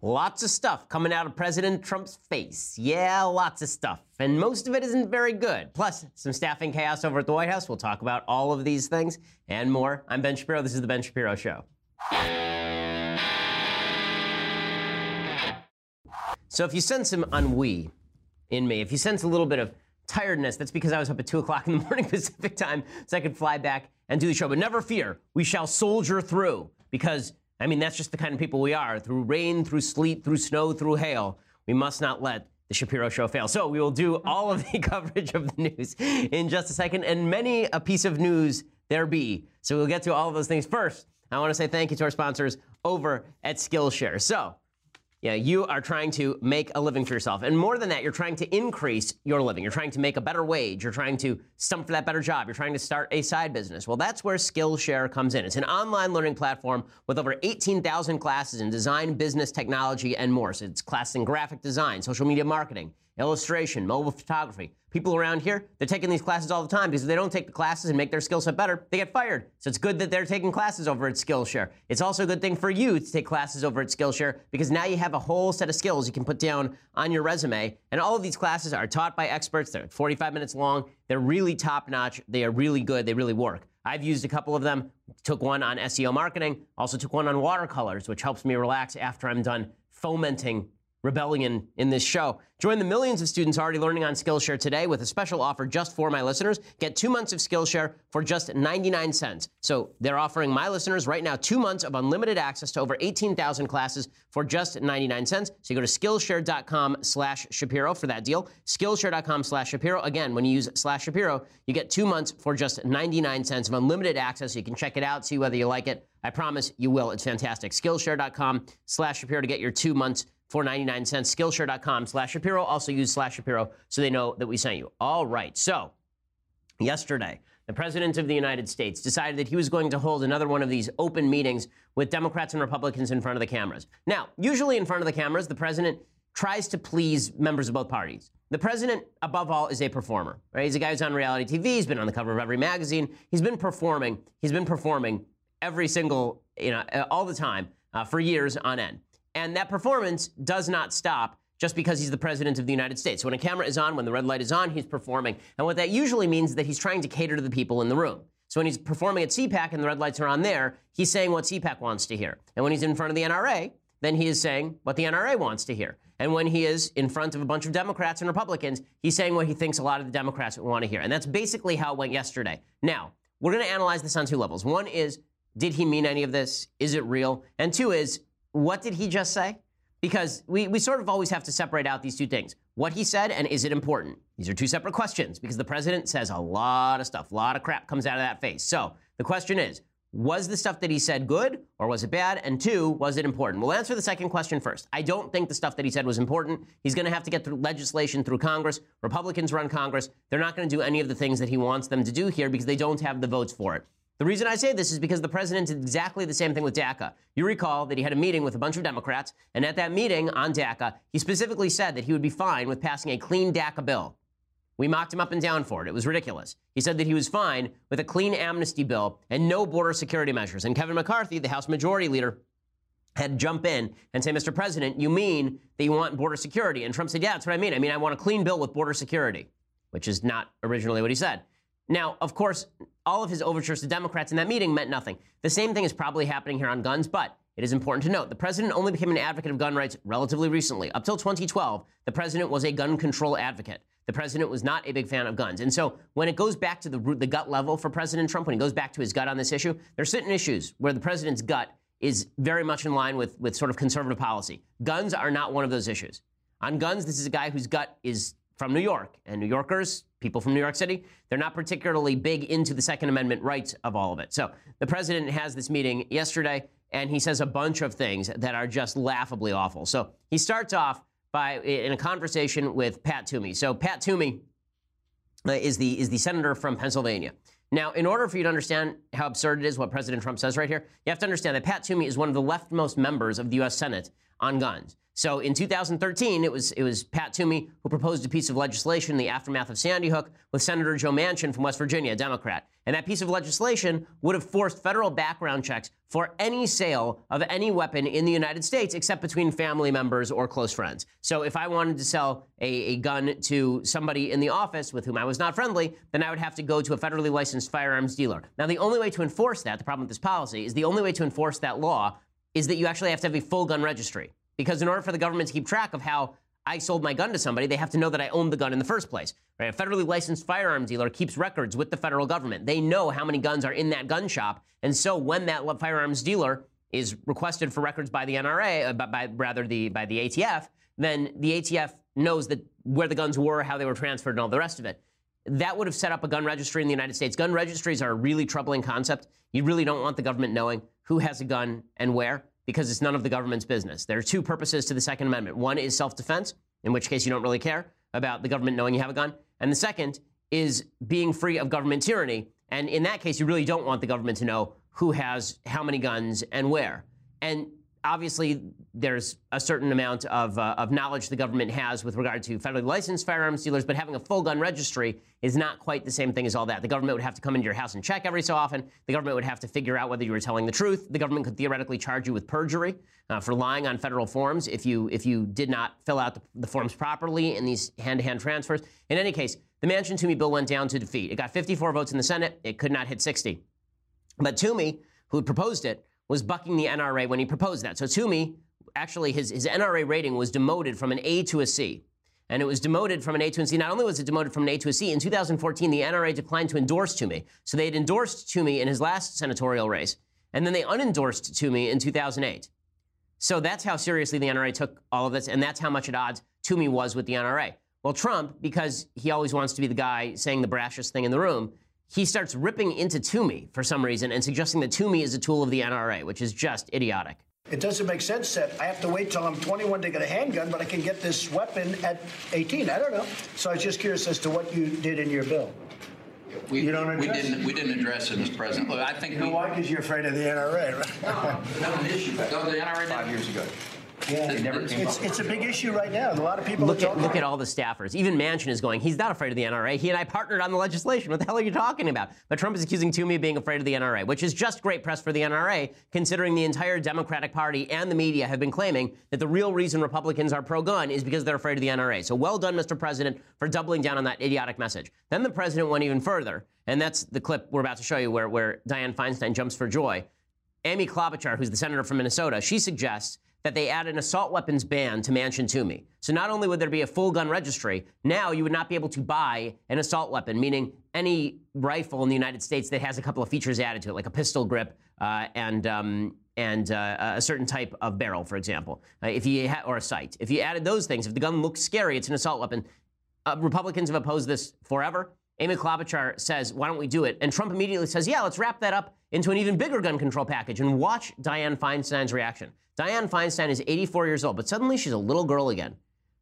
Lots of stuff coming out of President Trump's face. Yeah, lots of stuff. And most of it isn't very good. Plus, some staffing chaos over at the White House. We'll talk about all of these things and more. I'm Ben Shapiro. This is The Ben Shapiro Show. So, if you sense some ennui in me, if you sense a little bit of tiredness, that's because I was up at 2 o'clock in the morning Pacific time so I could fly back and do the show. But never fear, we shall soldier through because I mean, that's just the kind of people we are. Through rain, through sleet, through snow, through hail, we must not let the Shapiro Show fail. So we will do all of the coverage of the news in just a second, and many a piece of news there be. So we'll get to all of those things first. I want to say thank you to our sponsors over at Skillshare. So yeah, you are trying to make a living for yourself. And more than that, you're trying to increase your living. You're trying to make a better wage. You're trying to stump for that better job. You're trying to start a side business. Well, that's where Skillshare comes in. It's an online learning platform with over 18,000 classes in design, business, technology, and more. So it's classes in graphic design, social media marketing, illustration, mobile photography. People around here, they're taking these classes all the time because if they don't take the classes and make their skill set better, they get fired. So it's good that they're taking classes over at Skillshare. It's also a good thing for you to take classes over at Skillshare because now you have a whole set of skills you can put down on your resume. And all of these classes are taught by experts. They're 45 minutes long. They're really top notch. They are really good. They really work. I've used a couple of them. Took one on SEO marketing. Also took one on watercolors, which helps me relax after I'm done fomenting rebellion in this show. Join the millions of students already learning on Skillshare today with a special offer just for my listeners. Get two months of Skillshare for just 99 cents. So they're offering my listeners right now two months of unlimited access to over 18,000 classes for just 99 cents. So you go to Skillshare.com slash Shapiro for that deal. Skillshare.com slash Shapiro. Again, when you use slash Shapiro, you get two months for just 99 cents of unlimited access. You can check it out, see whether you like it. I promise you will. It's fantastic. Skillshare.com slash Shapiro to get your two months for 99 cents. Skillshare.com slash Shapiro. Also use slash Shapiro so they know that we sent you. All right. So, yesterday, the President of the United States decided that he was going to hold another one of these open meetings with Democrats and Republicans in front of the cameras. Now, usually in front of the cameras, the President tries to please members of both parties. The president, above all, is a performer. Right? He's a guy who's on reality TV. He's been on the cover of every magazine. He's been performing. He's been performing every single, you know, all the time uh, for years on end. And that performance does not stop just because he's the president of the United States. When a camera is on, when the red light is on, he's performing. And what that usually means is that he's trying to cater to the people in the room. So when he's performing at CPAC and the red lights are on there, he's saying what CPAC wants to hear. And when he's in front of the NRA, then he is saying what the NRA wants to hear. And when he is in front of a bunch of Democrats and Republicans, he's saying what he thinks a lot of the Democrats want to hear. And that's basically how it went yesterday. Now, we're going to analyze this on two levels. One is, did he mean any of this? Is it real? And two is, what did he just say? Because we, we sort of always have to separate out these two things. What he said and is it important? These are two separate questions because the president says a lot of stuff, a lot of crap comes out of that face. So the question is, was the stuff that he said good or was it bad? And two, was it important? We'll answer the second question first. I don't think the stuff that he said was important. He's going to have to get through legislation through Congress. Republicans run Congress. They're not going to do any of the things that he wants them to do here because they don't have the votes for it. The reason I say this is because the president did exactly the same thing with DACA. You recall that he had a meeting with a bunch of Democrats, and at that meeting on DACA, he specifically said that he would be fine with passing a clean DACA bill. We mocked him up and down for it. It was ridiculous. He said that he was fine with a clean amnesty bill and no border security measures. And Kevin McCarthy, the House Majority Leader, had to jump in and say, Mr. President, you mean that you want border security? And Trump said, Yeah, that's what I mean. I mean, I want a clean bill with border security, which is not originally what he said. Now, of course, all of his overtures to Democrats in that meeting meant nothing. The same thing is probably happening here on guns, but it is important to note the president only became an advocate of gun rights relatively recently. Up till 2012, the president was a gun control advocate. The president was not a big fan of guns. And so when it goes back to the, the gut level for President Trump, when he goes back to his gut on this issue, there are certain issues where the president's gut is very much in line with, with sort of conservative policy. Guns are not one of those issues. On guns, this is a guy whose gut is from New York. And New Yorkers, people from New York City, they're not particularly big into the Second Amendment rights of all of it. So the president has this meeting yesterday, and he says a bunch of things that are just laughably awful. So he starts off by in a conversation with Pat Toomey. So Pat Toomey uh, is the is the senator from Pennsylvania. Now, in order for you to understand how absurd it is what President Trump says right here, you have to understand that Pat Toomey is one of the leftmost members of the U.S. Senate on guns. So in 2013, it was it was Pat Toomey who proposed a piece of legislation in the aftermath of Sandy Hook with Senator Joe Manchin from West Virginia, a Democrat. And that piece of legislation would have forced federal background checks for any sale of any weapon in the United States except between family members or close friends. So if I wanted to sell a, a, gun to somebody in the office with whom I was not friendly, then I would have to go to a federally licensed firearms dealer. Now, the only way to enforce that, the problem with this policy, is the only way to enforce that law is that you actually have to have a full gun registry. Because in order for the government to keep track of how I sold my gun to somebody, they have to know that I owned the gun in the first place. Right? A federally licensed firearm dealer keeps records with the federal government. They know how many guns are in that gun shop, and so when that firearms dealer is requested for records by the NRA, uh, by, by rather the by the ATF, then the ATF knows that where the guns were, how they were transferred, and all the rest of it. That would have set up a gun registry in the United States. Gun registries are a really troubling concept. You really don't want the government knowing who has a gun and where because it's none of the government's business. There are two purposes to the Second Amendment. One is self defense, in which case you don't really care about the government knowing you have a gun. And the second is being free of government tyranny. And in that case, you really don't want the government to know who has how many guns and where. And obviously, there's a certain amount of, uh, of knowledge the government has with regard to federally licensed firearms dealers, but having a full gun registry is not quite the same thing as all that. The government would have to come into your house and check every so often. The government would have to figure out whether you were telling the truth. The government could theoretically charge you with perjury uh, for lying on federal forms if you if you did not fill out the, the forms properly in these hand-to-hand transfers. In any case, the Manchin Toomey bill went down to defeat. It got 54 votes in the Senate. It could not hit 60. But Toomey, who proposed it, was bucking the NRA when he proposed that. So Toomey, actually, his, his NRA rating was demoted from an A to a C. And it was demoted from an A to a C. Not only was it demoted from an A to a C, in 2014, the NRA declined to endorse Toomey. So they had endorsed Toomey in his last senatorial race, and then they unendorsed Toomey in 2008. So that's how seriously the NRA took all of this, and that's how much at odds Toomey was with the NRA. Well, Trump, because he always wants to be the guy saying the brashest thing in the room, he starts ripping into Toomey for some reason and suggesting that Toomey is a tool of the NRA, which is just idiotic. It doesn't make sense that I have to wait till I'm 21 to get a handgun, but I can get this weapon at 18. I don't know. So I was just curious as to what you did in your bill. We, you don't we didn't we didn't address it, Mr. President. Look, I think you know we, why? Because you're afraid of the NRA, right? No, no, issue. No, the NRA five years ago. Yeah, it's, it's, a big issue right now. A lot of people look at look at all the staffers. Even Manchin is going. He's not afraid of the NRA. He and I partnered on the legislation. What the hell are you talking about? But Trump is accusing Toomey of being afraid of the NRA, which is just great press for the NRA, considering the entire Democratic Party and the media have been claiming that the real reason Republicans are pro-gun is because they're afraid of the NRA. So well done, Mr. President, for doubling down on that idiotic message. Then the president went even further, and that's the clip we're about to show you, where where Dianne Feinstein jumps for joy. Amy Klobuchar, who's the senator from Minnesota, she suggests that they add an assault weapons ban to Manchin Toomey. So not only would there be a full gun registry, now you would not be able to buy an assault weapon, meaning any rifle in the United States that has a couple of features added to it, like a pistol grip uh, and um, and uh, a certain type of barrel, for example, uh, if you ha- or a sight. If you added those things, if the gun looks scary, it's an assault weapon. Uh, Republicans have opposed this forever. Amy Klobuchar says, "Why don't we do it?" And Trump immediately says, "Yeah, let's wrap that up into an even bigger gun control package." And watch Dianne Feinstein's reaction. Dianne Feinstein is 84 years old, but suddenly she's a little girl again.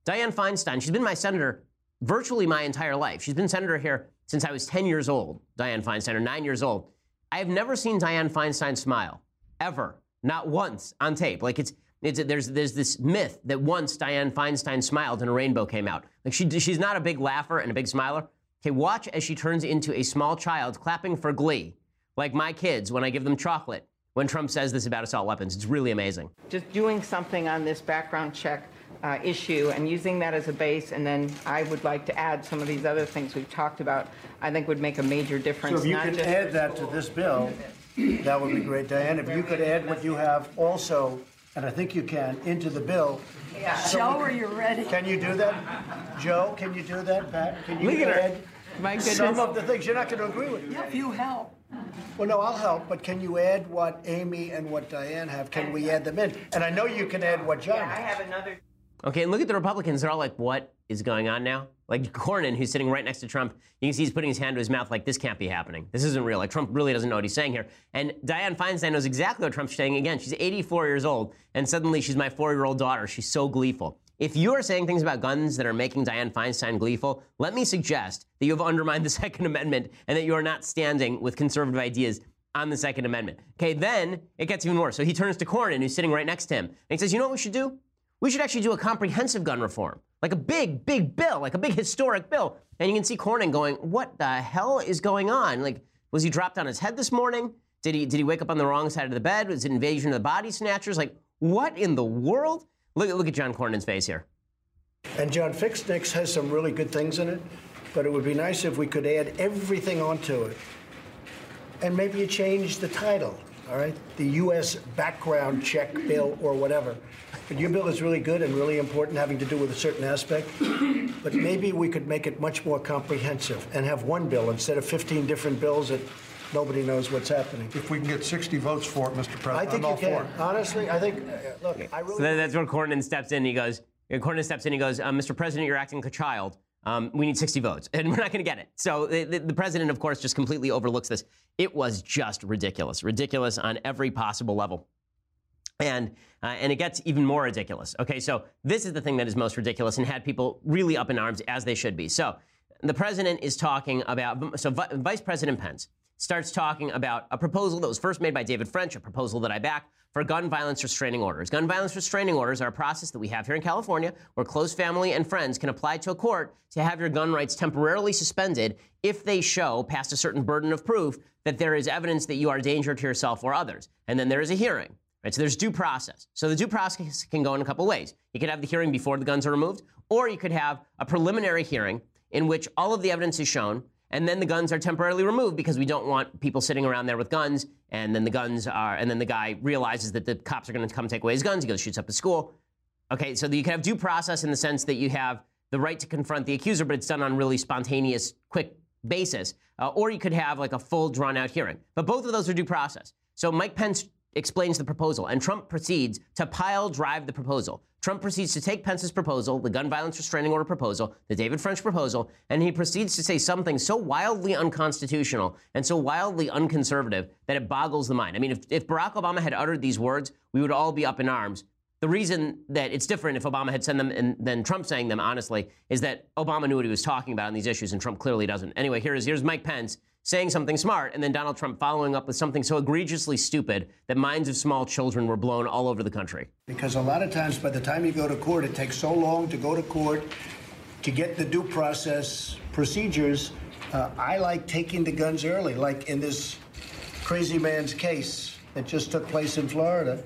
Dianne Feinstein, she's been my senator virtually my entire life. She's been senator here since I was 10 years old, Dianne Feinstein, or nine years old. I have never seen Dianne Feinstein smile, ever, not once on tape. Like it's, it's there's there's this myth that once Dianne Feinstein smiled and a rainbow came out. Like she she's not a big laugher and a big smiler. Okay, watch as she turns into a small child clapping for glee, like my kids when I give them chocolate when Trump says this about assault weapons. It's really amazing. Just doing something on this background check uh, issue and using that as a base, and then I would like to add some of these other things we've talked about, I think would make a major difference. So if you could add that to this bill, that would be great, Dianne. If you could add what you have also, and I think you can, into the bill. Yeah. So Joe, are you ready? Can you do that? Joe, can you do that, Pat? Can you Look add My goodness. some of the things? You're not going to agree with. Yeah, if you help. Well, no, I'll help, but can you add what Amy and what Dianne have? Can we add them in? And I know you can add what John Yeah, I have another. Okay, and look at the Republicans. They're all like, what is going on now? Like Cornyn, who's sitting right next to Trump, you can see he's putting his hand to his mouth like, this can't be happening. This isn't real. Like, Trump really doesn't know what he's saying here. And Dianne Feinstein knows exactly what Trump's saying. Again, she's 84 years old, and suddenly she's my four year old daughter. She's so gleeful. If you are saying things about guns that are making Dianne Feinstein gleeful, let me suggest that you have undermined the Second Amendment and that you are not standing with conservative ideas on the Second Amendment. Okay, then it gets even worse. So he turns to Cornyn, who's sitting right next to him, and he says, You know what we should do? We should actually do a comprehensive gun reform, like a big, big bill, like a big historic bill. And you can see Cornyn going, What the hell is going on? Like, Was he dropped on his head this morning? Did he did he wake up on the wrong side of the bed? Was it invasion of the body snatchers? Like what in the world? Look look at John Cornyn's face here. And John Fix NICS has some really good things in it, but it would be nice if we could add everything onto it. And maybe you change the title, all right? The U.S. background check bill or whatever. But your bill is really good and really important, having to do with a certain aspect. But maybe we could make it much more comprehensive and have one bill instead of 15 different bills that nobody knows what's happening. If we can get 60 votes for it, Mr. I President, think I'm you all can. for it. Honestly, I think, uh, look, I really. So that- that's where Cornyn steps in. He goes, Cornyn steps in. He goes, um, Mr. President, you're acting like a child. Um, we need 60 votes, and we're not going to get it. So the, the, the president, of course, just completely overlooks this. It was just ridiculous, ridiculous on every possible level. And uh, and it gets even more ridiculous. Okay, so this is the thing that is most ridiculous and had people really up in arms as they should be. So the president is talking about. So Vi- Vice President Pence starts talking about a proposal that was first made by David French, a proposal that I back for gun violence restraining orders. Gun violence restraining orders are a process that we have here in California where close family and friends can apply to a court to have your gun rights temporarily suspended if they show, past a certain burden of proof, that there is evidence that you are a danger to yourself or others. And then there is a hearing. Right, so there's due process. So the due process can go in a couple ways. You could have the hearing before the guns are removed, or you could have a preliminary hearing in which all of the evidence is shown, and then the guns are temporarily removed because we don't want people sitting around there with guns, and then the guns are, and then the guy realizes that the cops are going to come take away his guns. He goes shoots up the school. Okay, so you can have due process in the sense that you have the right to confront the accuser, but it's done on really spontaneous, quick basis. Uh, or you could have like a full, drawn-out hearing. But both of those are due process. So Mike Pence explains the proposal, and Trump proceeds to pile drive the proposal. Trump proceeds to take Pence's proposal, the gun violence restraining order proposal, the David French proposal, and he proceeds to say something so wildly unconstitutional and so wildly unconservative that it boggles the mind. I mean, if, if Barack Obama had uttered these words, we would all be up in arms. The reason that it's different if Obama had sent them and than Trump saying them, honestly, is that Obama knew what he was talking about on these issues, and Trump clearly doesn't. Anyway, here's here's Mike Pence saying something smart, and then Donald Trump following up with something so egregiously stupid that minds of small children were blown all over the country. Because a lot of times, by the time you go to court, it takes so long to go to court to get the due process procedures. Uh, I like taking the guns early, like in this crazy man's case that just took place in Florida.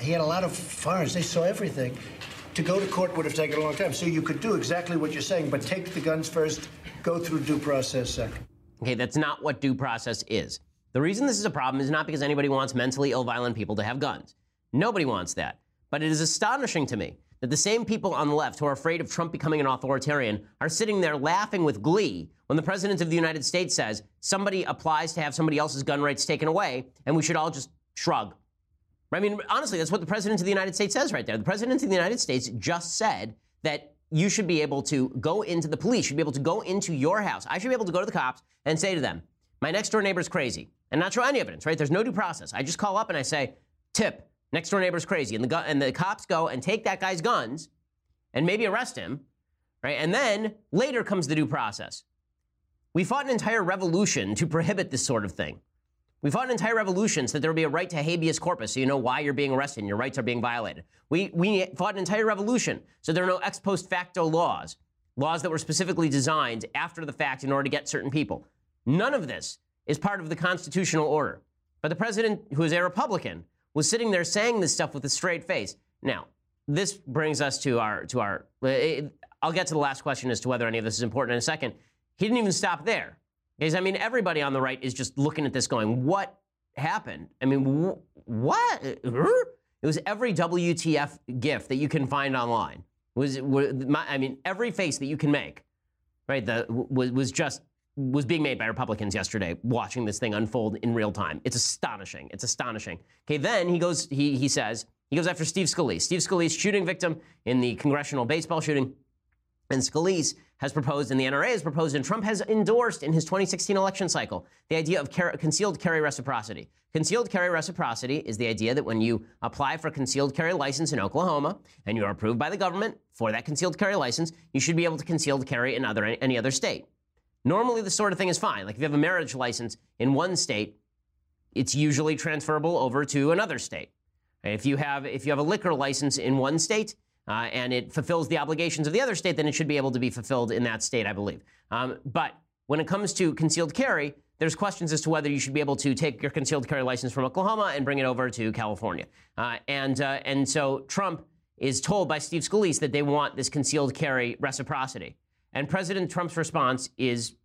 He had a lot of firearms, they saw everything. To go to court would have taken a long time. So you could do exactly what you're saying, but take the guns first, go through due process second. Okay, that's not what due process is. The reason this is a problem is not because anybody wants mentally ill, violent people to have guns. Nobody wants that. But it is astonishing to me that the same people on the left who are afraid of Trump becoming an authoritarian are sitting there laughing with glee when the President of the United States says somebody applies to have somebody else's gun rights taken away and we should all just shrug. I mean, honestly, that's what the President of the United States says right there. The President of the United States just said that you should be able to go into the police, should be able to go into your house. I should be able to go to the cops and say to them, my next door neighbor's crazy, and not show any evidence, right? There's no due process. I just call up and I say, tip, next door neighbor's crazy. And the, gu- and the cops go and take that guy's guns and maybe arrest him, right? And then later comes the due process. We fought an entire revolution to prohibit this sort of thing. We fought an entire revolution so that there would be a right to habeas corpus so you know why you're being arrested and your rights are being violated. We, we fought an entire revolution so there are no ex post facto laws, laws that were specifically designed after the fact in order to get certain people. None of this is part of the constitutional order. But the president, who is a Republican, was sitting there saying this stuff with a straight face. Now, this brings us to our to our. it- I'll get to the last question as to whether any of this is important in a second. He didn't even stop there. Because I mean, everybody on the right is just looking at this, going, "What happened?" I mean, wh- what? It was every WTF gif that you can find online. It was, my- I mean, every face that you can make, right? The was was just was being made by Republicans yesterday, watching this thing unfold in real time. It's astonishing. It's astonishing. Okay, then he goes. He he says he goes after Steve Scalise. Steve Scalise, shooting victim in the congressional baseball shooting. And Scalise has proposed, and the NRA has proposed, and Trump has endorsed in his 2016 election cycle the idea of car- concealed carry reciprocity. Concealed carry reciprocity is the idea that when you apply for a concealed carry license in Oklahoma and you are approved by the government for that concealed carry license, you should be able to concealed carry in other, any other state. Normally, this sort of thing is fine. Like if you have a marriage license in one state, it's usually transferable over to another state. If you have if you have a liquor license in one state uh, and it fulfills the obligations of the other state, then it should be able to be fulfilled in that state, I believe. Um, but when it comes to concealed carry, there's questions as to whether you should be able to take your concealed carry license from Oklahoma and bring it over to California. Uh, and, uh, and so Trump is told by Steve Scalise that they want this concealed carry reciprocity. And President Trump's response is,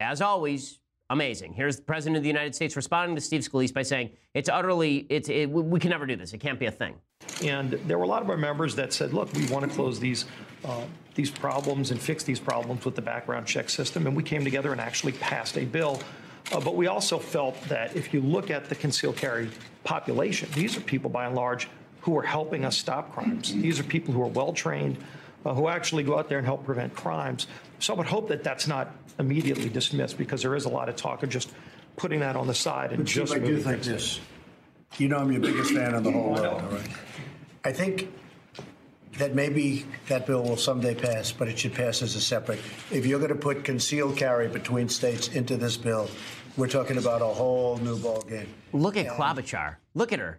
as always, amazing. Here's the President of the United States responding to Steve Scalise by saying, it's utterly, it's, it, we can never do this. It can't be a thing. And there were a lot of our members that said, look, we want to close these, uh, these problems and fix these problems with the background check system. And we came together and actually passed a bill. Uh, but we also felt that if you look at the concealed carry population, these are people by and large who are helping us stop crimes. These are people who are well trained, uh, who actually go out there and help prevent crimes. So I would hope that that's not immediately dismissed because there is a lot of talk of just putting that on the side and But just Chief, I do think things. this. You know I'm your biggest fan in the whole world, all right? I think that maybe that bill will someday pass, but it should pass as a separate. If you're going to put concealed carry between states into this bill, we're talking about a whole new ballgame. Look at Klobuchar. Look at her.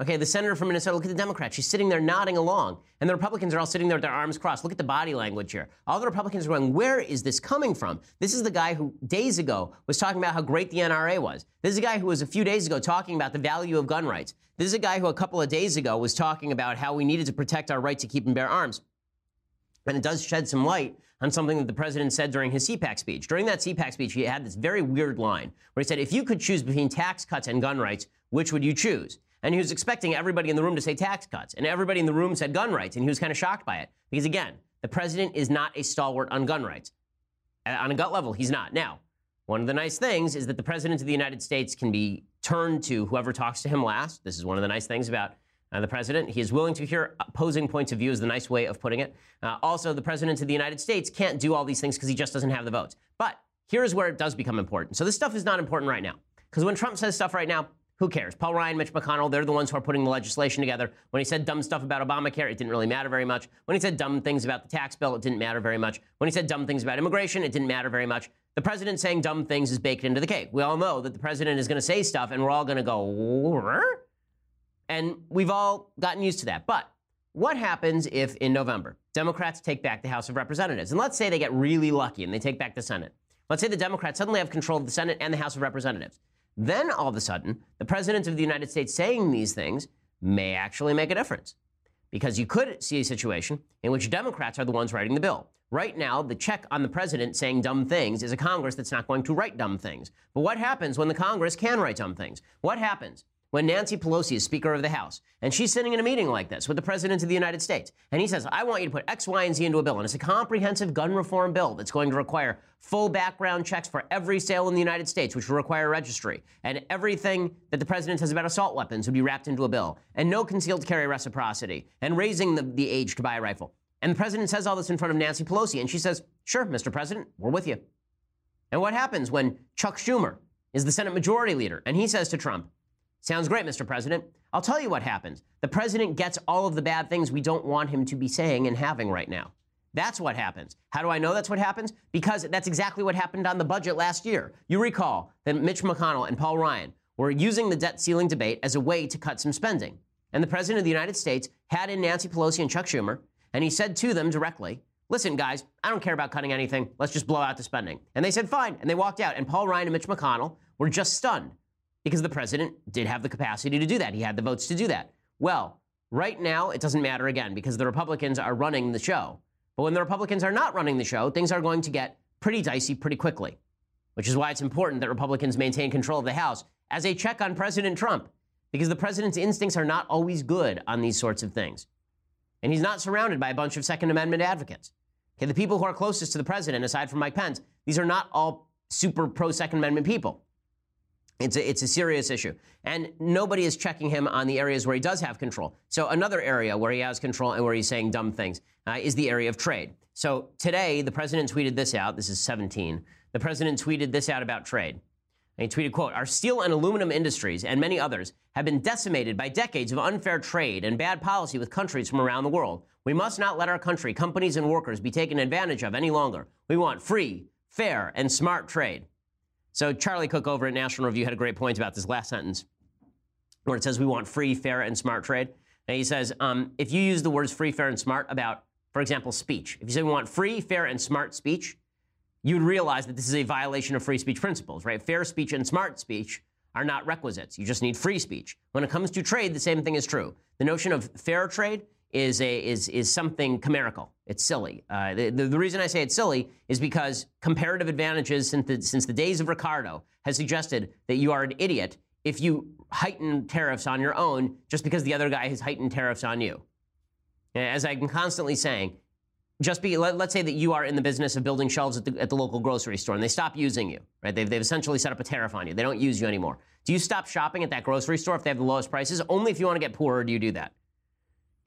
Okay, the senator from Minnesota, look at the Democrat. She's sitting there nodding along. And the Republicans are all sitting there with their arms crossed. Look at the body language here. All the Republicans are going, where is this coming from? This is the guy who days ago was talking about how great the NRA was. This is a guy who was a few days ago talking about the value of gun rights. This is a guy who a couple of days ago was talking about how we needed to protect our right to keep and bear arms. And it does shed some light on something that the president said during his CPAC speech. During that CPAC speech, he had this very weird line where he said, if you could choose between tax cuts and gun rights, which would you choose? And he was expecting everybody in the room to say tax cuts. And everybody in the room said gun rights. And he was kind of shocked by it. Because again, the president is not a stalwart on gun rights. On a gut level, he's not. Now, one of the nice things is that the president of the United States can be turned to whoever talks to him last. This is one of the nice things about uh, the president. He is willing to hear opposing points of view, is the nice way of putting it. Uh, also, the president of the United States can't do all these things because he just doesn't have the votes. But here's where it does become important. So this stuff is not important right now. Because when Trump says stuff right now, who cares? Paul Ryan, Mitch McConnell, they're the ones who are putting the legislation together. When he said dumb stuff about Obamacare, it didn't really matter very much. When he said dumb things about the tax bill, it didn't matter very much. When he said dumb things about immigration, it didn't matter very much. The president saying dumb things is baked into the cake. We all know that the president is going to say stuff and we're all going to go, "Rrr?" and we've all gotten used to that. But what happens if in November Democrats take back the House of Representatives? And let's say they get really lucky and they take back the Senate. Let's say the Democrats suddenly have control of the Senate and the House of Representatives. Then all of a sudden, the president of the United States saying these things may actually make a difference. Because you could see a situation in which Democrats are the ones writing the bill. Right now, the check on the president saying dumb things is a Congress that's not going to write dumb things. But what happens when the Congress can write dumb things? What happens when Nancy Pelosi is Speaker of the House and she's sitting in a meeting like this with the President of the United States and he says, I want you to put X, Y, and Z into a bill. And it's a comprehensive gun reform bill that's going to require full background checks for every sale in the United States, which will require registry. And everything that the President says about assault weapons would be wrapped into a bill. And no concealed carry reciprocity. And raising the, the age to buy a rifle. And the President says all this in front of Nancy Pelosi. And she says, Sure, Mr. President, we're with you. And what happens when Chuck Schumer is the Senate Majority Leader and he says to Trump, Sounds great, Mr. President. I'll tell you what happens. The president gets all of the bad things we don't want him to be saying and having right now. That's what happens. How do I know that's what happens? Because that's exactly what happened on the budget last year. You recall that Mitch McConnell and Paul Ryan were using the debt ceiling debate as a way to cut some spending. And the president of the United States had in Nancy Pelosi and Chuck Schumer, and he said to them directly, Listen, guys, I don't care about cutting anything. Let's just blow out the spending. And they said, Fine. And they walked out. And Paul Ryan and Mitch McConnell were just stunned because the president did have the capacity to do that. He had the votes to do that. Well, right now, it doesn't matter again because the Republicans are running the show. But when the Republicans are not running the show, things are going to get pretty dicey pretty quickly, which is why it's important that Republicans maintain control of the House as a check on President Trump because the president's instincts are not always good on these sorts of things. And he's not surrounded by a bunch of Second Amendment advocates. Okay, the people who are closest to the president, aside from Mike Pence, these are not all super pro Second Amendment people. It's a, it's a serious issue. And nobody is checking him on the areas where he does have control. So, another area where he has control and where he's saying dumb things uh, is the area of trade. So, today, the president tweeted this out. This is 17. The president tweeted this out about trade. And he tweeted, quote, Our steel and aluminum industries and many others have been decimated by decades of unfair trade and bad policy with countries from around the world. We must not let our country, companies, and workers be taken advantage of any longer. We want free, fair, and smart trade. So Charlie Cooke over at National Review had a great point about this last sentence, where it says we want free, fair, and smart trade. And he says um, if you use the words free, fair, and smart about, for example, speech, if you say we want free, fair, and smart speech, you would realize that this is a violation of free speech principles, right? Fair speech and smart speech are not requisites. You just need free speech. When it comes to trade, the same thing is true. The notion of fair trade is a is is something chimerical. It's silly. Uh, the, the, the reason I say it's silly is because comparative advantages since the, since the days of Ricardo has suggested that you are an idiot if you heighten tariffs on your own just because the other guy has heightened tariffs on you. As I'm constantly saying, just be let, us say that you are in the business of building shelves at the, at the local grocery store and they stop using you right they've, they've essentially set up a tariff on you they don't use you anymore do you stop shopping at that grocery store if they have the lowest prices only if you want to get poorer do you do that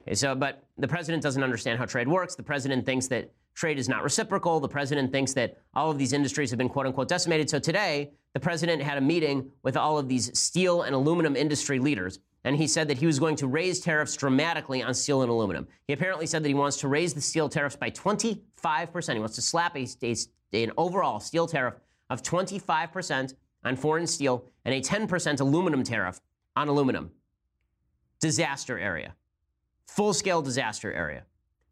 okay, so but the president doesn't understand how trade works the president thinks that trade is not reciprocal the president thinks that all of these industries have been quote unquote decimated so today the president had a meeting with all of these steel and aluminum industry leaders and he said that he was going to raise tariffs dramatically on steel and aluminum. He apparently said that he wants to raise the steel tariffs by 25%. He wants to slap a, a, an overall steel tariff of 25% on foreign steel and a 10% aluminum tariff on aluminum. Disaster area. Full scale disaster area.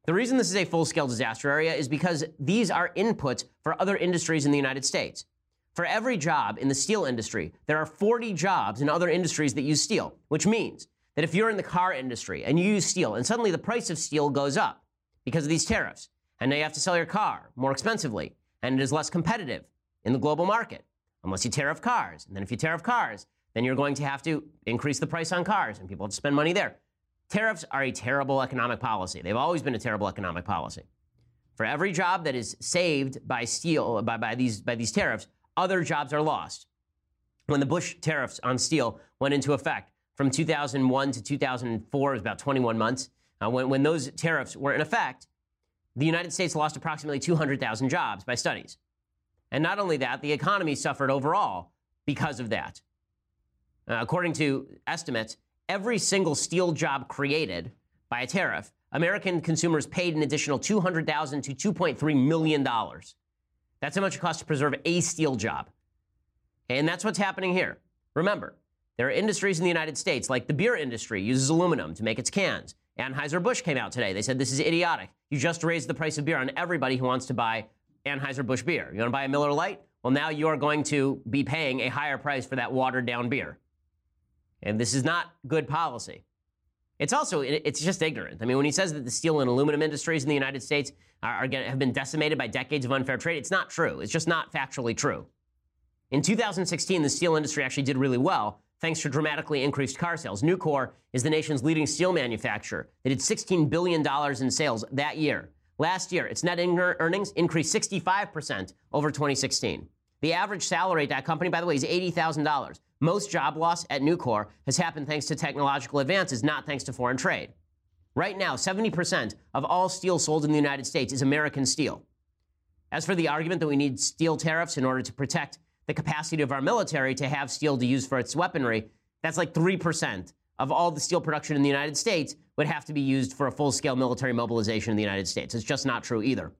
The reason this is a full scale disaster area is because these are inputs for other industries in the United States. For every job in the steel industry, there are 40 jobs in other industries that use steel, which means that if you're in the car industry and you use steel and suddenly the price of steel goes up because of these tariffs, and now you have to sell your car more expensively and it is less competitive in the global market unless you tariff cars. And then if you tariff cars, then you're going to have to increase the price on cars and people have to spend money there. Tariffs are a terrible economic policy. They've always been a terrible economic policy. For every job that is saved by steel, by, by, these, by these tariffs, other jobs are lost. When the Bush tariffs on steel went into effect from 2001 to 2004, it was about 21 months. Uh, when, when those tariffs were in effect, the United States lost approximately 200,000 jobs by studies. And not only that, the economy suffered overall because of that. Uh, according to estimates, every single steel job created by a tariff, American consumers paid an additional $200,000 to 2.3 million dollars. That's how much it costs to preserve a steel job. And that's what's happening here. Remember, there are industries in the United States, like the beer industry uses aluminum to make its cans. Anheuser-Busch came out today. They said this is idiotic. You just raised the price of beer on everybody who wants to buy Anheuser-Busch beer. You want to buy a Miller Lite? Well, now you are going to be paying a higher price for that watered down beer. And this is not good policy. It's also, it's just ignorant. I mean, when he says that the steel and aluminum industries in the United States are, are have been decimated by decades of unfair trade, it's not true. It's just not factually true. In 2016, the steel industry actually did really well thanks to dramatically increased car sales. Nucor is the nation's leading steel manufacturer. They did $16 billion in sales that year. Last year, its net earnings increased 65% over 2016. The average salary at that company, by the way, is $80,000. Most job loss at Nucor has happened thanks to technological advances, not thanks to foreign trade. Right now, 70% of all steel sold in the United States is American steel. As for the argument that we need steel tariffs in order to protect the capacity of our military to have steel to use for its weaponry, that's like 3% of all the steel production in the United States would have to be used for a full scale military mobilization in the United States. It's just not true either.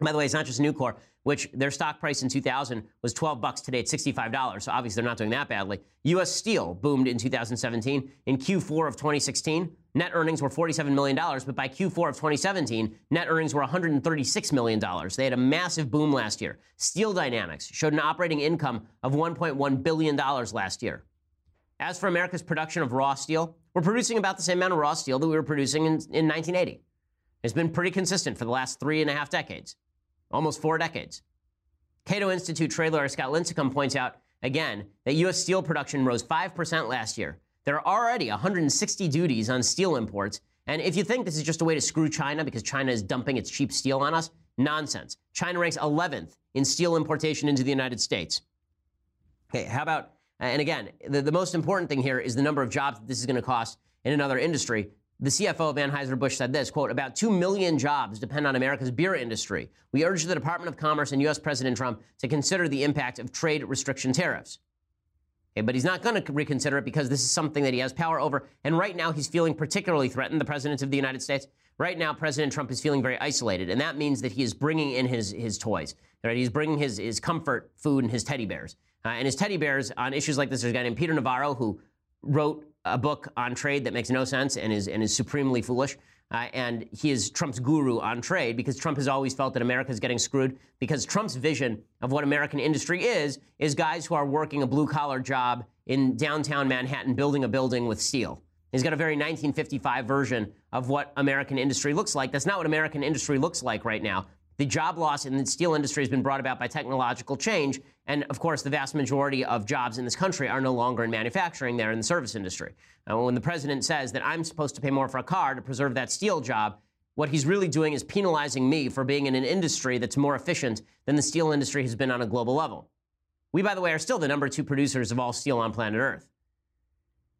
By the way, it's not just Nucor, which their stock price in 2000 was 12 bucks. Today it's $65. So obviously they're not doing that badly. U.S. Steel boomed in 2017. In Q4 of 2016, net earnings were $47 million, but by Q4 of 2017, net earnings were $136 million. They had a massive boom last year. Steel Dynamics showed an operating income of $1.1 billion last year. As for America's production of raw steel, we're producing about the same amount of raw steel that we were producing in, in 1980. It's been pretty consistent for the last three and a half decades almost four decades. Cato Institute trade lawyer Scott Lincicome points out again that U.S. steel production rose 5% last year. There are already 160 duties on steel imports. And if you think this is just a way to screw China because China is dumping its cheap steel on us, nonsense. China ranks 11th in steel importation into the United States. Okay, how about, and again, the, the most important thing here is the number of jobs that this is going to cost in another industry. The CFO of Anheuser-Busch said this, quote, about 2 million jobs depend on America's beer industry. We urge the Department of Commerce and U.S. President Trump to consider the impact of trade restriction tariffs. Okay, but he's not going to reconsider it because this is something that he has power over. And right now, he's feeling particularly threatened, the President of the United States. Right now, President Trump is feeling very isolated. And that means that he is bringing in his, his toys. Right? He's bringing his, his comfort food and his teddy bears. Uh, and his teddy bears on issues like this, there's a guy named Peter Navarro who wrote a book on trade that makes no sense and is and is supremely foolish. Uh, and he is Trump's guru on trade because Trump has always felt that America is getting screwed because Trump's vision of what American industry is is guys who are working a blue collar job in downtown Manhattan building a building with steel. He's got a very 1955 version of what American industry looks like. That's not what American industry looks like right now. The job loss in the steel industry has been brought about by technological change. And of course, the vast majority of jobs in this country are no longer in manufacturing, they're in the service industry. And when the president says that I'm supposed to pay more for a car to preserve that steel job, what he's really doing is penalizing me for being in an industry that's more efficient than the steel industry has been on a global level. We, by the way, are still the number two producers of all steel on planet Earth.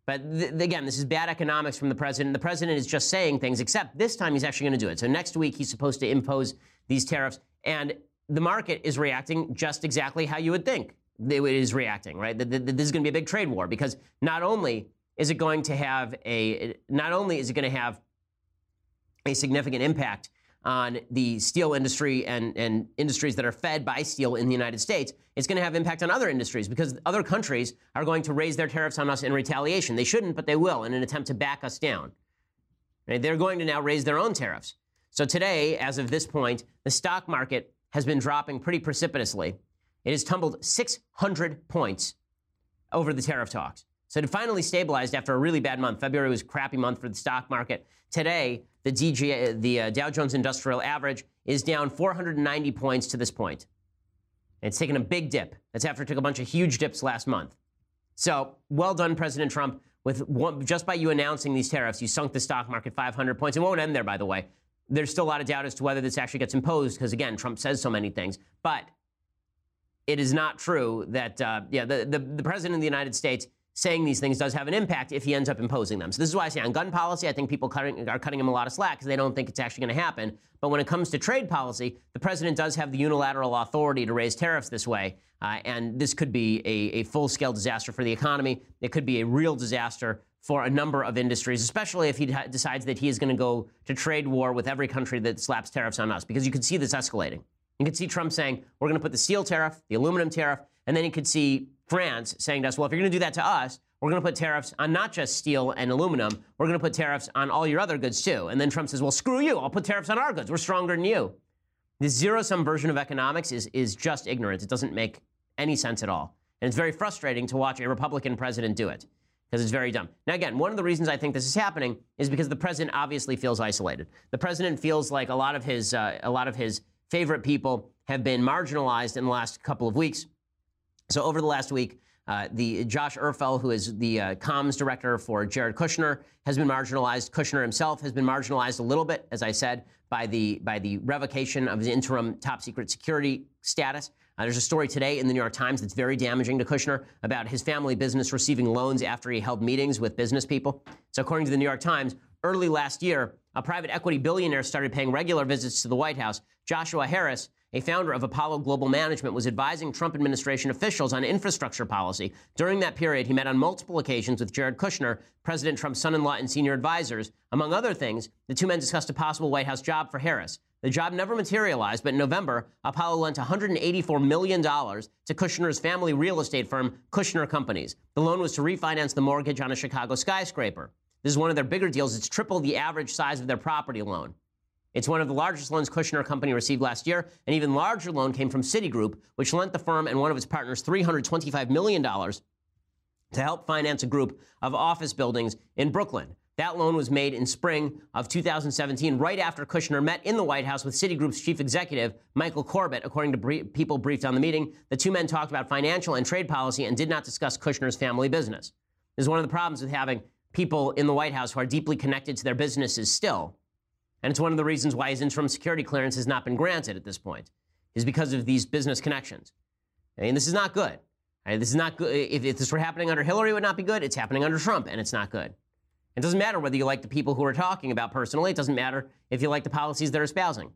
But th- again, this is bad economics from the president. The president is just saying things, except this time he's actually going to do it. So next week he's supposed to impose these tariffs, and the market is reacting just exactly how you would think it is reacting, right? This is going to be a big trade war because not only is it going to have a, not only is it going to have a significant impact on the steel industry and, and industries that are fed by steel in the United States, it's going to have impact on other industries because other countries are going to raise their tariffs on us in retaliation. They shouldn't, but they will in an attempt to back us down. They're going to now raise their own tariffs. So today, as of this point, the stock market has been dropping pretty precipitously. It has tumbled 600 points over the tariff talks. So it finally stabilized after a really bad month. February was a crappy month for the stock market. Today, the, DG, the uh, Dow Jones Industrial Average is down 490 points to this point. It's taken a big dip. That's after it took a bunch of huge dips last month. So, well done, President Trump. With one, just by you announcing these tariffs, you sunk the stock market 500 points. It won't end there, by the way. There's still a lot of doubt as to whether this actually gets imposed because, again, Trump says so many things. But it is not true that, uh, yeah, the, the, the president of the United States saying these things does have an impact if he ends up imposing them. So this is why I say on gun policy, I think people cutting, are cutting him a lot of slack because they don't think it's actually going to happen. But when it comes to trade policy, the president does have the unilateral authority to raise tariffs this way. Uh, and this could be a, a full-scale disaster for the economy. It could be a real disaster for a number of industries, especially if he decides that he is going to go to trade war with every country that slaps tariffs on us, because you could see this escalating. You could see Trump saying, we're going to put the steel tariff, the aluminum tariff, and then you could see France saying to us, well, if you're going to do that to us, we're going to put tariffs on not just steel and aluminum, we're going to put tariffs on all your other goods too. And then Trump says, well, screw you, I'll put tariffs on our goods. We're stronger than you. This zero sum version of economics is, is just ignorance. It doesn't make any sense at all. And it's very frustrating to watch a Republican president do it because it's very dumb. Now, again, one of the reasons I think this is happening is because the president obviously feels isolated. The president feels like a lot of his, uh, a lot of his favorite people have been marginalized in the last couple of weeks. So over the last week, uh, the Josh Raffel, who is the uh, comms director for Jared Kushner, has been marginalized. Kushner himself has been marginalized a little bit, as I said, by the by the revocation of his interim top secret security status. Uh, there's a story today in the New York Times that's very damaging to Kushner about his family business receiving loans after he held meetings with business people. So, according to the New York Times, early last year, a private equity billionaire started paying regular visits to the White House. Joshua Harris a founder of Apollo Global Management, was advising Trump administration officials on infrastructure policy. During that period, he met on multiple occasions with Jared Kushner, President Trump's son in law and senior advisors. Among other things, the two men discussed a possible White House job for Harris. The job never materialized, but in November, Apollo lent $184 million to Kushner's family real estate firm, Kushner Companies. The loan was to refinance the mortgage on a Chicago skyscraper. This is one of their bigger deals. It's triple the average size of their property loan. It's one of the largest loans Kushner Company received last year. An even larger loan came from Citigroup, which lent the firm and one of its partners $325 million to help finance a group of office buildings in Brooklyn. That loan was made in spring of 2017, right after Kushner met in the White House with Citigroup's chief executive, Michael Corbat, according to people briefed on the meeting. The two men talked about financial and trade policy and did not discuss Kushner's family business. This is one of the problems with having people in the White House who are deeply connected to their businesses still. And it's one of the reasons why his interim security clearance has not been granted at this point, is because of these business connections. I mean, this is not good. This is not good. If, if this were happening under Hillary, it would not be good. It's happening under Trump, and it's not good. It doesn't matter whether you like the people who are talking about personally. It doesn't matter if you like the policies they're espousing.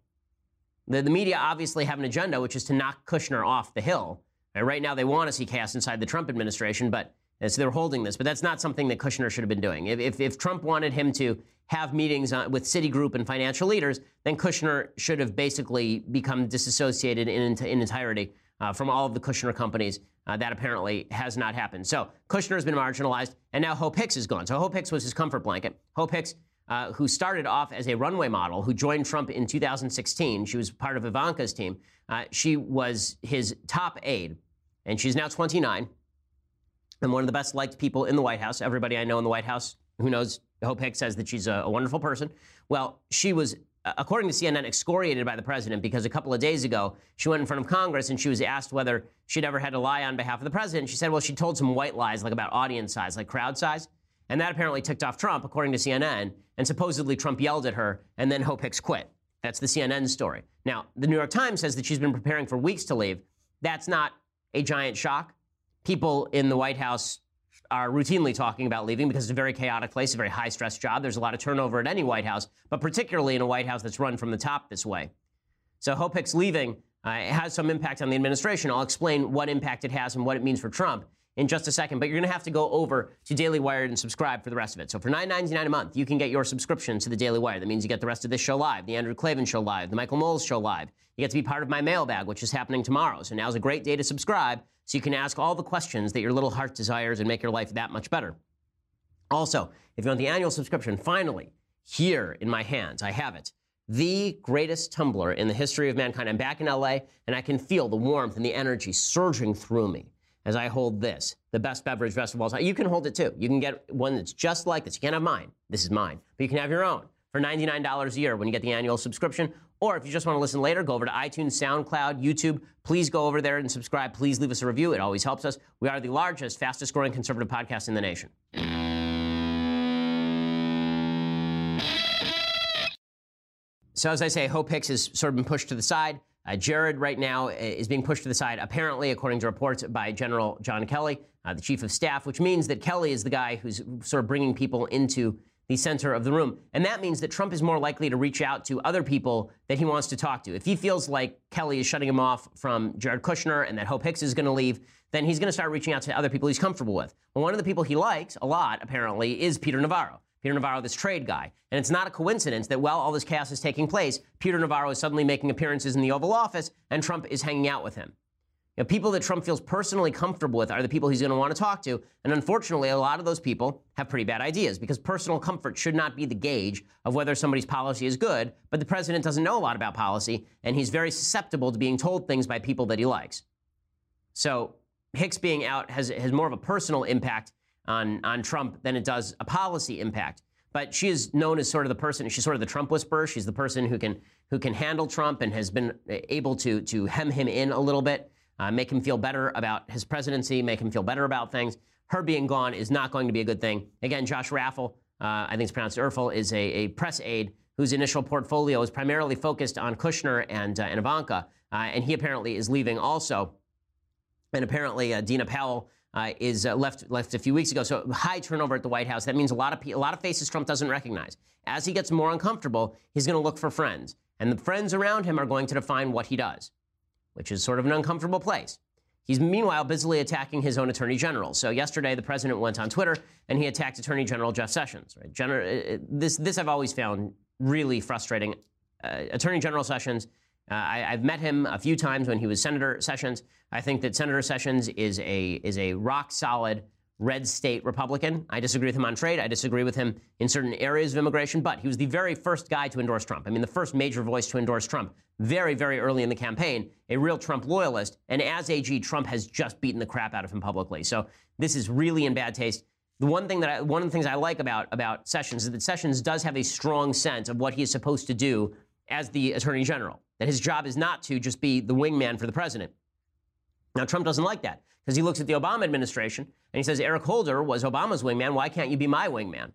The, the media obviously have an agenda, which is to knock Kushner off the hill. And Right now, they want to see chaos inside the Trump administration, but so they're holding this. But that's not something that Kushner should have been doing. If, if, if Trump wanted him to have meetings uh, with Citigroup and financial leaders, then Kushner should have basically become disassociated in, in entirety uh, from all of the Kushner companies. Uh, that apparently has not happened. So Kushner has been marginalized, and now Hope Hicks is gone. So Hope Hicks was his comfort blanket. Hope Hicks uh, who started off as a runway model, who joined Trump in 2016. She was part of Ivanka's team. Uh, she was his top aide, and she's now 29 and one of the best liked people in the White House. Everybody I know in the White House who knows Hope Hicks says that she's a, a wonderful person. Well, she was according to CNN, excoriated by the president because a couple of days ago she went in front of Congress and she was asked whether she'd ever had to lie on behalf of the president. She said, well, she told some white lies, like about audience size, like crowd size. And that apparently ticked off Trump, according to CNN. And supposedly Trump yelled at her, and then Hope Hicks quit. That's the CNN story. Now, the New York Times says that she's been preparing for weeks to leave. That's not a giant shock. People in the White House are routinely talking about leaving because it's a very chaotic place, a very high stress job. There's a lot of turnover at any White House, but particularly in a White House that's run from the top this way. So Hope Hicks leaving uh, has some impact on the administration. I'll explain what impact it has and what it means for Trump in just a second, but you're going to have to go over to Daily Wire and subscribe for the rest of it. So for $9.99 a month, you can get your subscription to the Daily Wire. That means you get the rest of this show live, the Andrew Klavan show live, the Michael Knowles show live. You get to be part of my mailbag, which is happening tomorrow. So now's a great day to subscribe so you can ask all the questions that your little heart desires and make your life that much better. Also, if you want the annual subscription, finally, here in my hands, I have it. The greatest tumbler in the history of mankind. I'm back in LA and I can feel the warmth and the energy surging through me as I hold this, the best beverage vessel. You can hold it too. You can get one that's just like this. You can't have mine. This is mine. But you can have your own for $99 a year when you get the annual subscription. Or if you just want to listen later, go over to iTunes, SoundCloud, YouTube. Please go over there and subscribe. Please leave us a review. It always helps us. We are the largest, fastest growing conservative podcast in the nation. So, as I say, Hope Hicks has sort of been pushed to the side. Uh, Jared, right now, uh, is being pushed to the side, apparently, according to reports by General John Kelly, uh, the chief of staff, which means that Kelly is the guy who's sort of bringing people into the center of the room. And that means that Trump is more likely to reach out to other people that he wants to talk to. If he feels like Kelly is shutting him off from Jared Kushner and that Hope Hicks is going to leave, then he's going to start reaching out to other people he's comfortable with. Well, one of the people he likes a lot, apparently, is Peter Navarro. Peter Navarro, this trade guy. And it's not a coincidence that while all this chaos is taking place, Peter Navarro is suddenly making appearances in the Oval Office and Trump is hanging out with him. You know, people that Trump feels personally comfortable with are the people he's going to want to talk to. And unfortunately, a lot of those people have pretty bad ideas because personal comfort should not be the gauge of whether somebody's policy is good. But the president doesn't know a lot about policy, and he's very susceptible to being told things by people that he likes. So Hicks being out has, has more of a personal impact on, on Trump than it does a policy impact. But she is known as sort of the person, she's sort of the Trump whisperer. She's the person who can, who can handle Trump and has been eh, able to, to hem him in a little bit, uh, make him feel better about his presidency, make him feel better about things. Her being gone is not going to be a good thing. Again, Josh Raffel, uh, I think it's pronounced Erfel, is a, a, press aide whose initial portfolio is primarily focused on Kushner and, uh, and Ivanka. Uh, and he apparently is leaving also. And apparently, uh, Dina Powell uh, is left left a few weeks ago. So high turnover at the White House. That means a lot of a lot of faces Trump doesn't recognize. As he gets more uncomfortable, he's going to look for friends, and the friends around him are going to define what he does, which is sort of an uncomfortable place. He's meanwhile busily attacking his own attorney general. So yesterday, the president went on Twitter and he attacked Attorney General Jeff Sessions. Right? Gen- uh, this this I've always found really frustrating. Uh, attorney General Sessions uh, I, have met him a few times when he was Senator Sessions. I think that Senator Sessions is a is a rock solid red state Republican. I disagree with him on trade. I disagree with him in certain areas of immigration. But he was the very first guy to endorse Trump. I mean, the first major voice to endorse Trump. Very, very early in the campaign, a real Trump loyalist. And as AG, Trump has just beaten the crap out of him publicly. So this is really in bad taste. The one thing that I, one of the things I like about about Sessions is that Sessions does have a strong sense of what he is supposed to do as the Attorney General that his job is not to just be the wingman for the president. Now, Trump doesn't like that because he looks at the Obama administration and he says, Eric Holder was Obama's wingman. Why can't you be my wingman?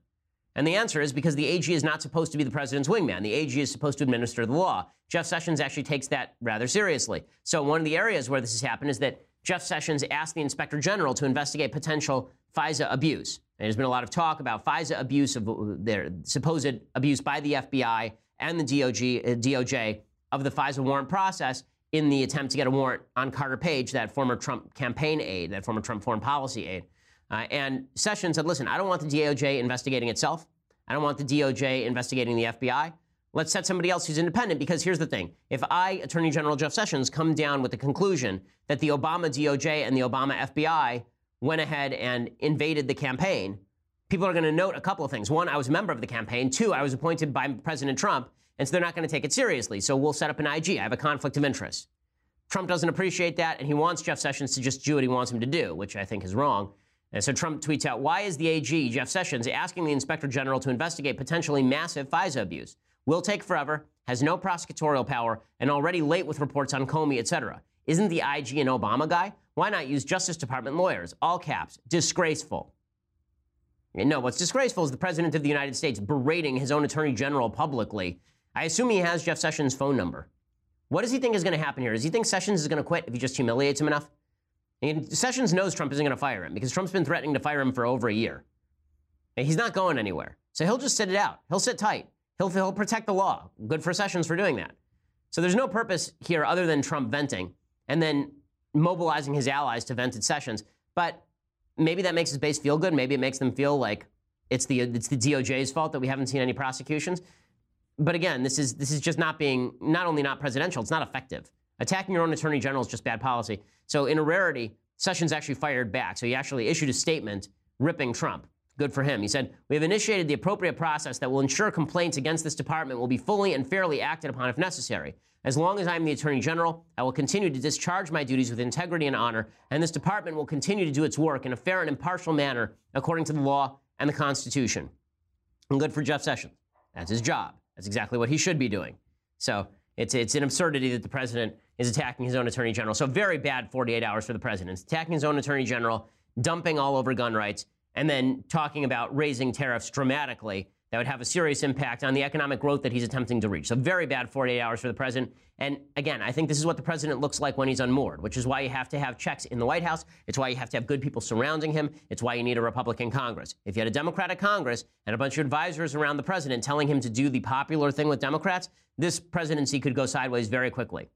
And the answer is because the AG is not supposed to be the president's wingman. The AG is supposed to administer the law. Jeff Sessions actually takes that rather seriously. So, one of the areas where this has happened is that Jeff Sessions asked the inspector general to investigate potential FISA abuse. And there's been a lot of talk about FISA abuse of their supposed abuse by the FBI and the DOJ, uh, DOJ of the FISA warrant process in the attempt to get a warrant on Carter Page, that former Trump campaign aide, that former Trump foreign policy aide. Uh, and Sessions said, listen, I don't want the DOJ investigating itself. I don't want the DOJ investigating the FBI. Let's set somebody else who's independent because here's the thing. If I, Attorney General Jeff Sessions, come down with the conclusion that the Obama DOJ and the Obama FBI went ahead and invaded the campaign, people are going to note a couple of things. One, I was a member of the campaign. Two, I was appointed by President Trump, and so they're not going to take it seriously. So we'll set up an IG. I have a conflict of interest. Trump doesn't appreciate that, and he wants Jeff Sessions to just do what he wants him to do, which I think is wrong. And so Trump tweets out, Why is the AG, Jeff Sessions, asking the inspector general to investigate potentially massive FISA abuse? Will take forever, has no prosecutorial power, and already late with reports on Comey, etc. Isn't the IG an Obama guy? Why not use Justice Department lawyers? All caps. Disgraceful. No, what's disgraceful is the President of the United States berating his own Attorney General publicly. I assume he has Jeff Sessions' phone number. What does he think is going to happen here? Does he think Sessions is going to quit if he just humiliates him enough? And Sessions knows Trump isn't going to fire him because Trump's been threatening to fire him for over a year. And he's not going anywhere. So he'll just sit it out. He'll sit tight. He'll, he'll protect the law. Good for Sessions for doing that. So there's no purpose here other than Trump venting and then mobilizing his allies to vent at Sessions. But maybe that makes his base feel good. Maybe it makes them feel like it's the it's the DOJ's fault that we haven't seen any prosecutions. But again, this is this is just not being not only not presidential, it's not effective. Attacking your own attorney general is just bad policy. So in a rarity, Sessions actually fired back. So he actually issued a statement ripping Trump. Good for him. He said, We have initiated the appropriate process that will ensure complaints against this department will be fully and fairly acted upon if necessary. As long as I am the Attorney General, I will continue to discharge my duties with integrity and honor, and this department will continue to do its work in a fair and impartial manner according to the law and the Constitution. And good for Jeff Sessions. That's his job. That's exactly what he should be doing. So it's, it's an absurdity that the president is attacking his own attorney general. So very bad 48 hours for the president. Attacking his own attorney general, dumping all over gun rights, and then talking about raising tariffs dramatically that would have a serious impact on the economic growth that he's attempting to reach. So very bad 48 hours for the president. And again, I think this is what the president looks like when he's unmoored, which is why you have to have checks in the White House. It's why you have to have good people surrounding him. It's why you need a Republican Congress. If you had a Democratic Congress and a bunch of advisors around the president telling him to do the popular thing with Democrats, this presidency could go sideways very quickly.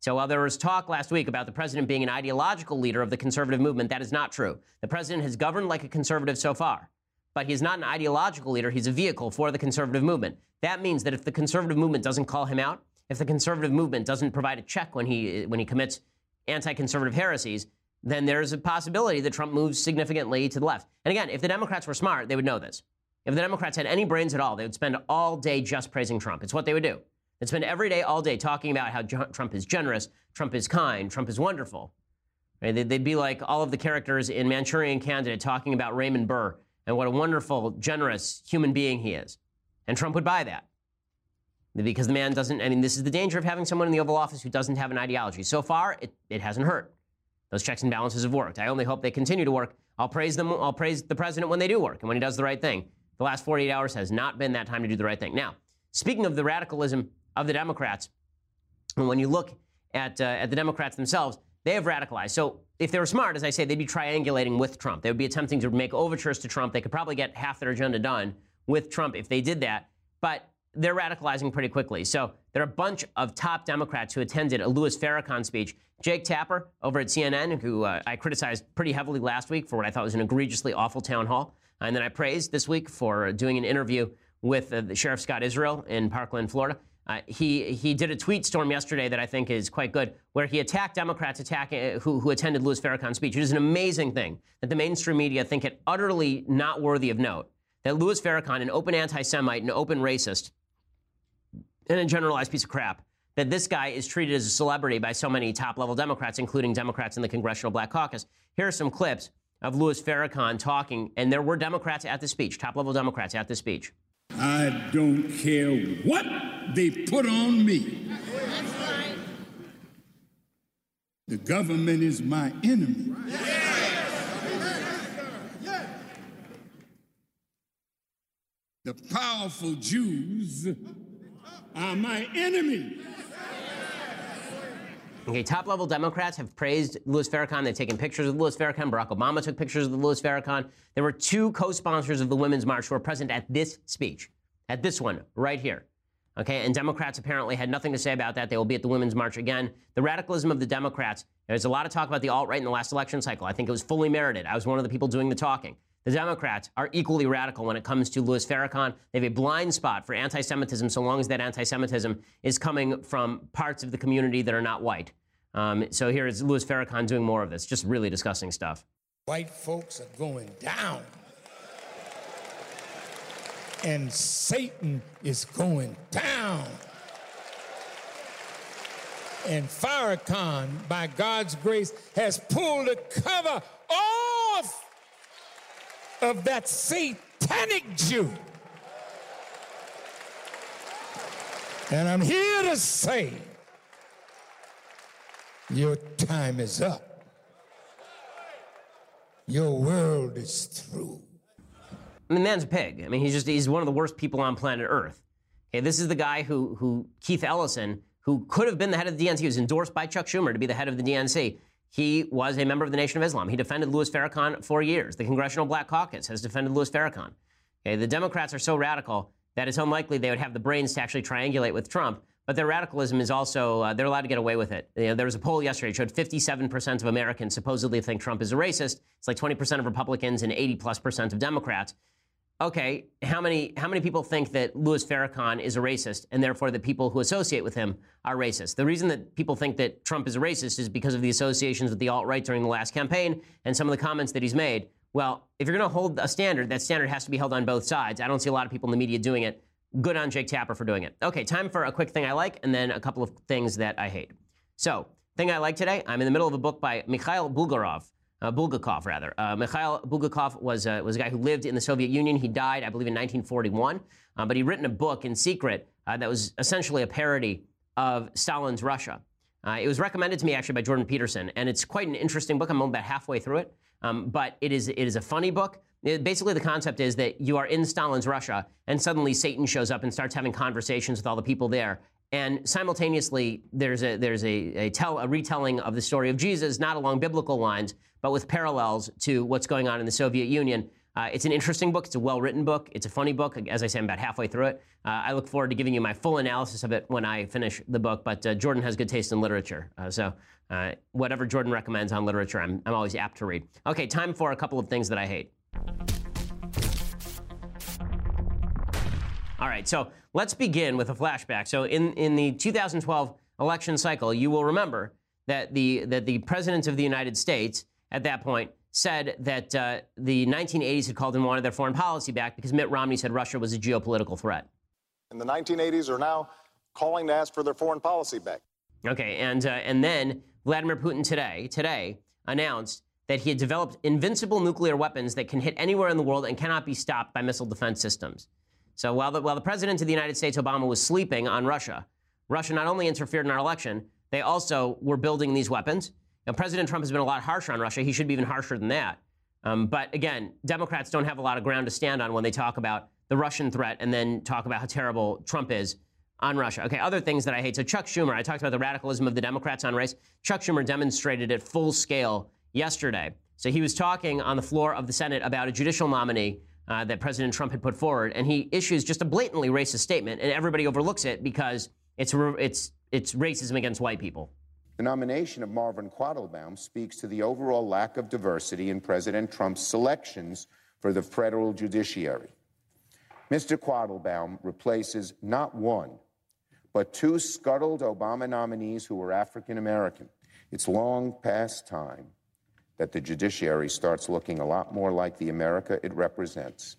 So while there was talk last week about the president being an ideological leader of the conservative movement, that is not true. The president has governed like a conservative so far but he's not an ideological leader. He's a vehicle for the conservative movement. That means that if the conservative movement doesn't call him out, if the conservative movement doesn't provide a check when he when he commits anti-conservative heresies, then there's a possibility that Trump moves significantly to the left. And again, if the Democrats were smart, they would know this. If the Democrats had any brains at all, they would spend all day just praising Trump. It's what they would do. They'd spend every day, all day, talking about how Trump is generous, Trump is kind, Trump is wonderful. Right? They'd be like all of the characters in Manchurian Candidate talking about Raymond Burr and what a wonderful, generous human being he is. And Trump would buy that. Because the man doesn't, I mean, this is the danger of having someone in the Oval Office who doesn't have an ideology. So far, it, it hasn't hurt. Those checks and balances have worked. I only hope they continue to work. I'll praise them, I'll praise the president when they do work and when he does the right thing. The last 48 hours has not been that time to do the right thing. Now, speaking of the radicalism of the Democrats, and when you look at, uh, at the Democrats themselves, they have radicalized. So if they were smart, as I say, they'd be triangulating with Trump. They would be attempting to make overtures to Trump. They could probably get half their agenda done with Trump if they did that. But they're radicalizing pretty quickly. So there are a bunch of top Democrats who attended a Louis Farrakhan speech. Jake Tapper over at CNN, who uh, I criticized pretty heavily last week for what I thought was an egregiously awful town hall. And then I praised this week for doing an interview with uh, Sheriff Scott Israel in Parkland, Florida. Uh, he, he did a tweet storm yesterday that I think is quite good, where he attacked Democrats attacking, uh, who, who attended Louis Farrakhan's speech. It is an amazing thing that the mainstream media think it utterly not worthy of note that Louis Farrakhan, an open anti Semite, an open racist, and a generalized piece of crap, that this guy is treated as a celebrity by so many top level Democrats, including Democrats in the Congressional Black Caucus. Here are some clips of Louis Farrakhan talking, and there were Democrats at the speech, top level Democrats at the speech. I don't care what they put on me. The government is my enemy. The powerful Jews are my enemy. Okay, top level Democrats have praised Louis Farrakhan. They've taken pictures of Louis Farrakhan. Barack Obama took pictures of Louis Farrakhan. There were two co sponsors of the Women's March who were present at this speech, at this one right here. Okay, and Democrats apparently had nothing to say about that. They will be at the Women's March again. The radicalism of the Democrats, there's a lot of talk about the alt right in the last election cycle. I think it was fully merited. I was one of the people doing the talking. The Democrats are equally radical when it comes to Louis Farrakhan. They have a blind spot for anti Semitism so long as that anti Semitism is coming from parts of the community that are not white. Um, so here is Louis Farrakhan doing more of this. Just really disgusting stuff. White folks are going down. And Satan is going down. And Farrakhan, by God's grace, has pulled the cover off of that satanic Jew. And I'm here to say your time is up. Your world is through. I mean, the man's a pig. I mean, he's just he's one of the worst people on planet Earth. Okay, this is the guy who who Keith Ellison, who could have been the head of the DNC, he was endorsed by Chuck Schumer to be the head of the DNC. He was a member of the Nation of Islam. He defended Louis Farrakhan for years. The Congressional Black Caucus has defended Louis Farrakhan. Okay, the Democrats are so radical that it's unlikely they would have the brains to actually triangulate with Trump. But their radicalism is also, uh, they're allowed to get away with it. You know, there was a poll yesterday that showed 57% of Americans supposedly think Trump is a racist. It's like 20% of Republicans and 80 plus percent of Democrats. Okay, how many, how many people think that Louis Farrakhan is a racist and therefore the people who associate with him are racist? The reason that people think that Trump is a racist is because of the associations with the alt right during the last campaign and some of the comments that he's made. Well, if you're going to hold a standard, that standard has to be held on both sides. I don't see a lot of people in the media doing it. Good on Jake Tapper for doing it. Okay, time for a quick thing I like and then a couple of things that I hate. So, thing I like today, I'm in the middle of a book by Mikhail Bulgarov. Uh, Bulgakov, rather. Uh, Mikhail Bulgakov was, uh, was a guy who lived in the Soviet Union. He died, I believe, in 1941. Uh, but he'd written a book in secret uh, that was essentially a parody of Stalin's Russia. Uh, it was recommended to me actually by Jordan Peterson, and it's quite an interesting book. I'm about halfway through it, um, but it is it is a funny book. It, basically, the concept is that you are in Stalin's Russia, and suddenly Satan shows up and starts having conversations with all the people there. And simultaneously, there's a there's a, a tell a retelling of the story of Jesus, not along biblical lines, but with parallels to what's going on in the Soviet Union. Uh, it's an interesting book. It's a well written book. It's a funny book. As I say, I'm about halfway through it. Uh, I look forward to giving you my full analysis of it when I finish the book. But uh, Jordan has good taste in literature. Uh, so uh, whatever Jordan recommends on literature, I'm, I'm always apt to read. Okay, time for a couple of things that I hate. All right, so let's begin with a flashback. So in, in the 2012 election cycle, you will remember that the, that the president of the United States at that point said that uh, the 1980s had called and wanted their foreign policy back because Mitt Romney said Russia was a geopolitical threat. In the 1980s are now calling to ask for their foreign policy back. Okay, and, uh, and then Vladimir Putin today, today announced that he had developed invincible nuclear weapons that can hit anywhere in the world and cannot be stopped by missile defense systems. So while the, while the president of the United States, Obama, was sleeping on Russia, Russia not only interfered in our election, they also were building these weapons. Now, President Trump has been a lot harsher on Russia. He should be even harsher than that. Um, but again, Democrats don't have a lot of ground to stand on when they talk about the Russian threat and then talk about how terrible Trump is on Russia. Okay, other things that I hate. So Chuck Schumer, I talked about the radicalism of the Democrats on race. Chuck Schumer demonstrated it full scale yesterday. So he was talking on the floor of the Senate about a judicial nominee uh, that President Trump had put forward, and he issues just a blatantly racist statement, and everybody overlooks it because it's it's it's racism against white people. The nomination of Marvin Quattlebaum speaks to the overall lack of diversity in President Trump's selections for the federal judiciary. Mr. Quattlebaum replaces not one, but two scuttled Obama nominees who were African American. It's long past time that the judiciary starts looking a lot more like the America it represents.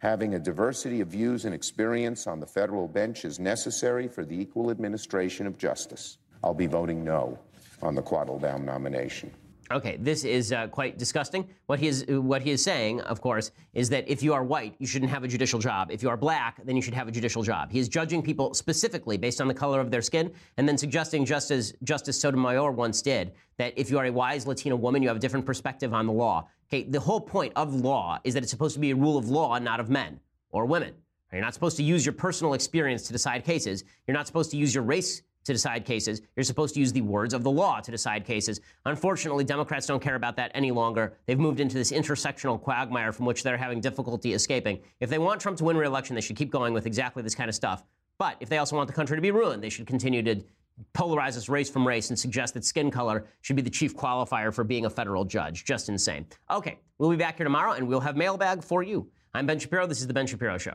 Having a diversity of views and experience on the federal bench is necessary for the equal administration of justice. I'll be voting no on the Quattlebaum nomination. Okay, this is uh, quite disgusting. What he is what he is saying, of course, is that if you are white, you shouldn't have a judicial job. If you are black, then you should have a judicial job. He is judging people specifically based on the color of their skin, and then suggesting, just as Justice Sotomayor once did, that if you are a wise Latina woman, you have a different perspective on the law. Okay, the whole point of law is that it's supposed to be a rule of law, not of men or women. You're not supposed to use your personal experience to decide cases. You're not supposed to use your race to decide cases. You're supposed to use the words of the law to decide cases. Unfortunately, Democrats don't care about that any longer. They've moved into this intersectional quagmire from which they're having difficulty escaping. If they want Trump to win re-election, they should keep going with exactly this kind of stuff. But if they also want the country to be ruined, they should continue to polarize us race from race and suggest that skin color should be the chief qualifier for being a federal judge. Just insane. Okay, we'll be back here tomorrow and we'll have mailbag for you. I'm Ben Shapiro. This is The Ben Shapiro Show.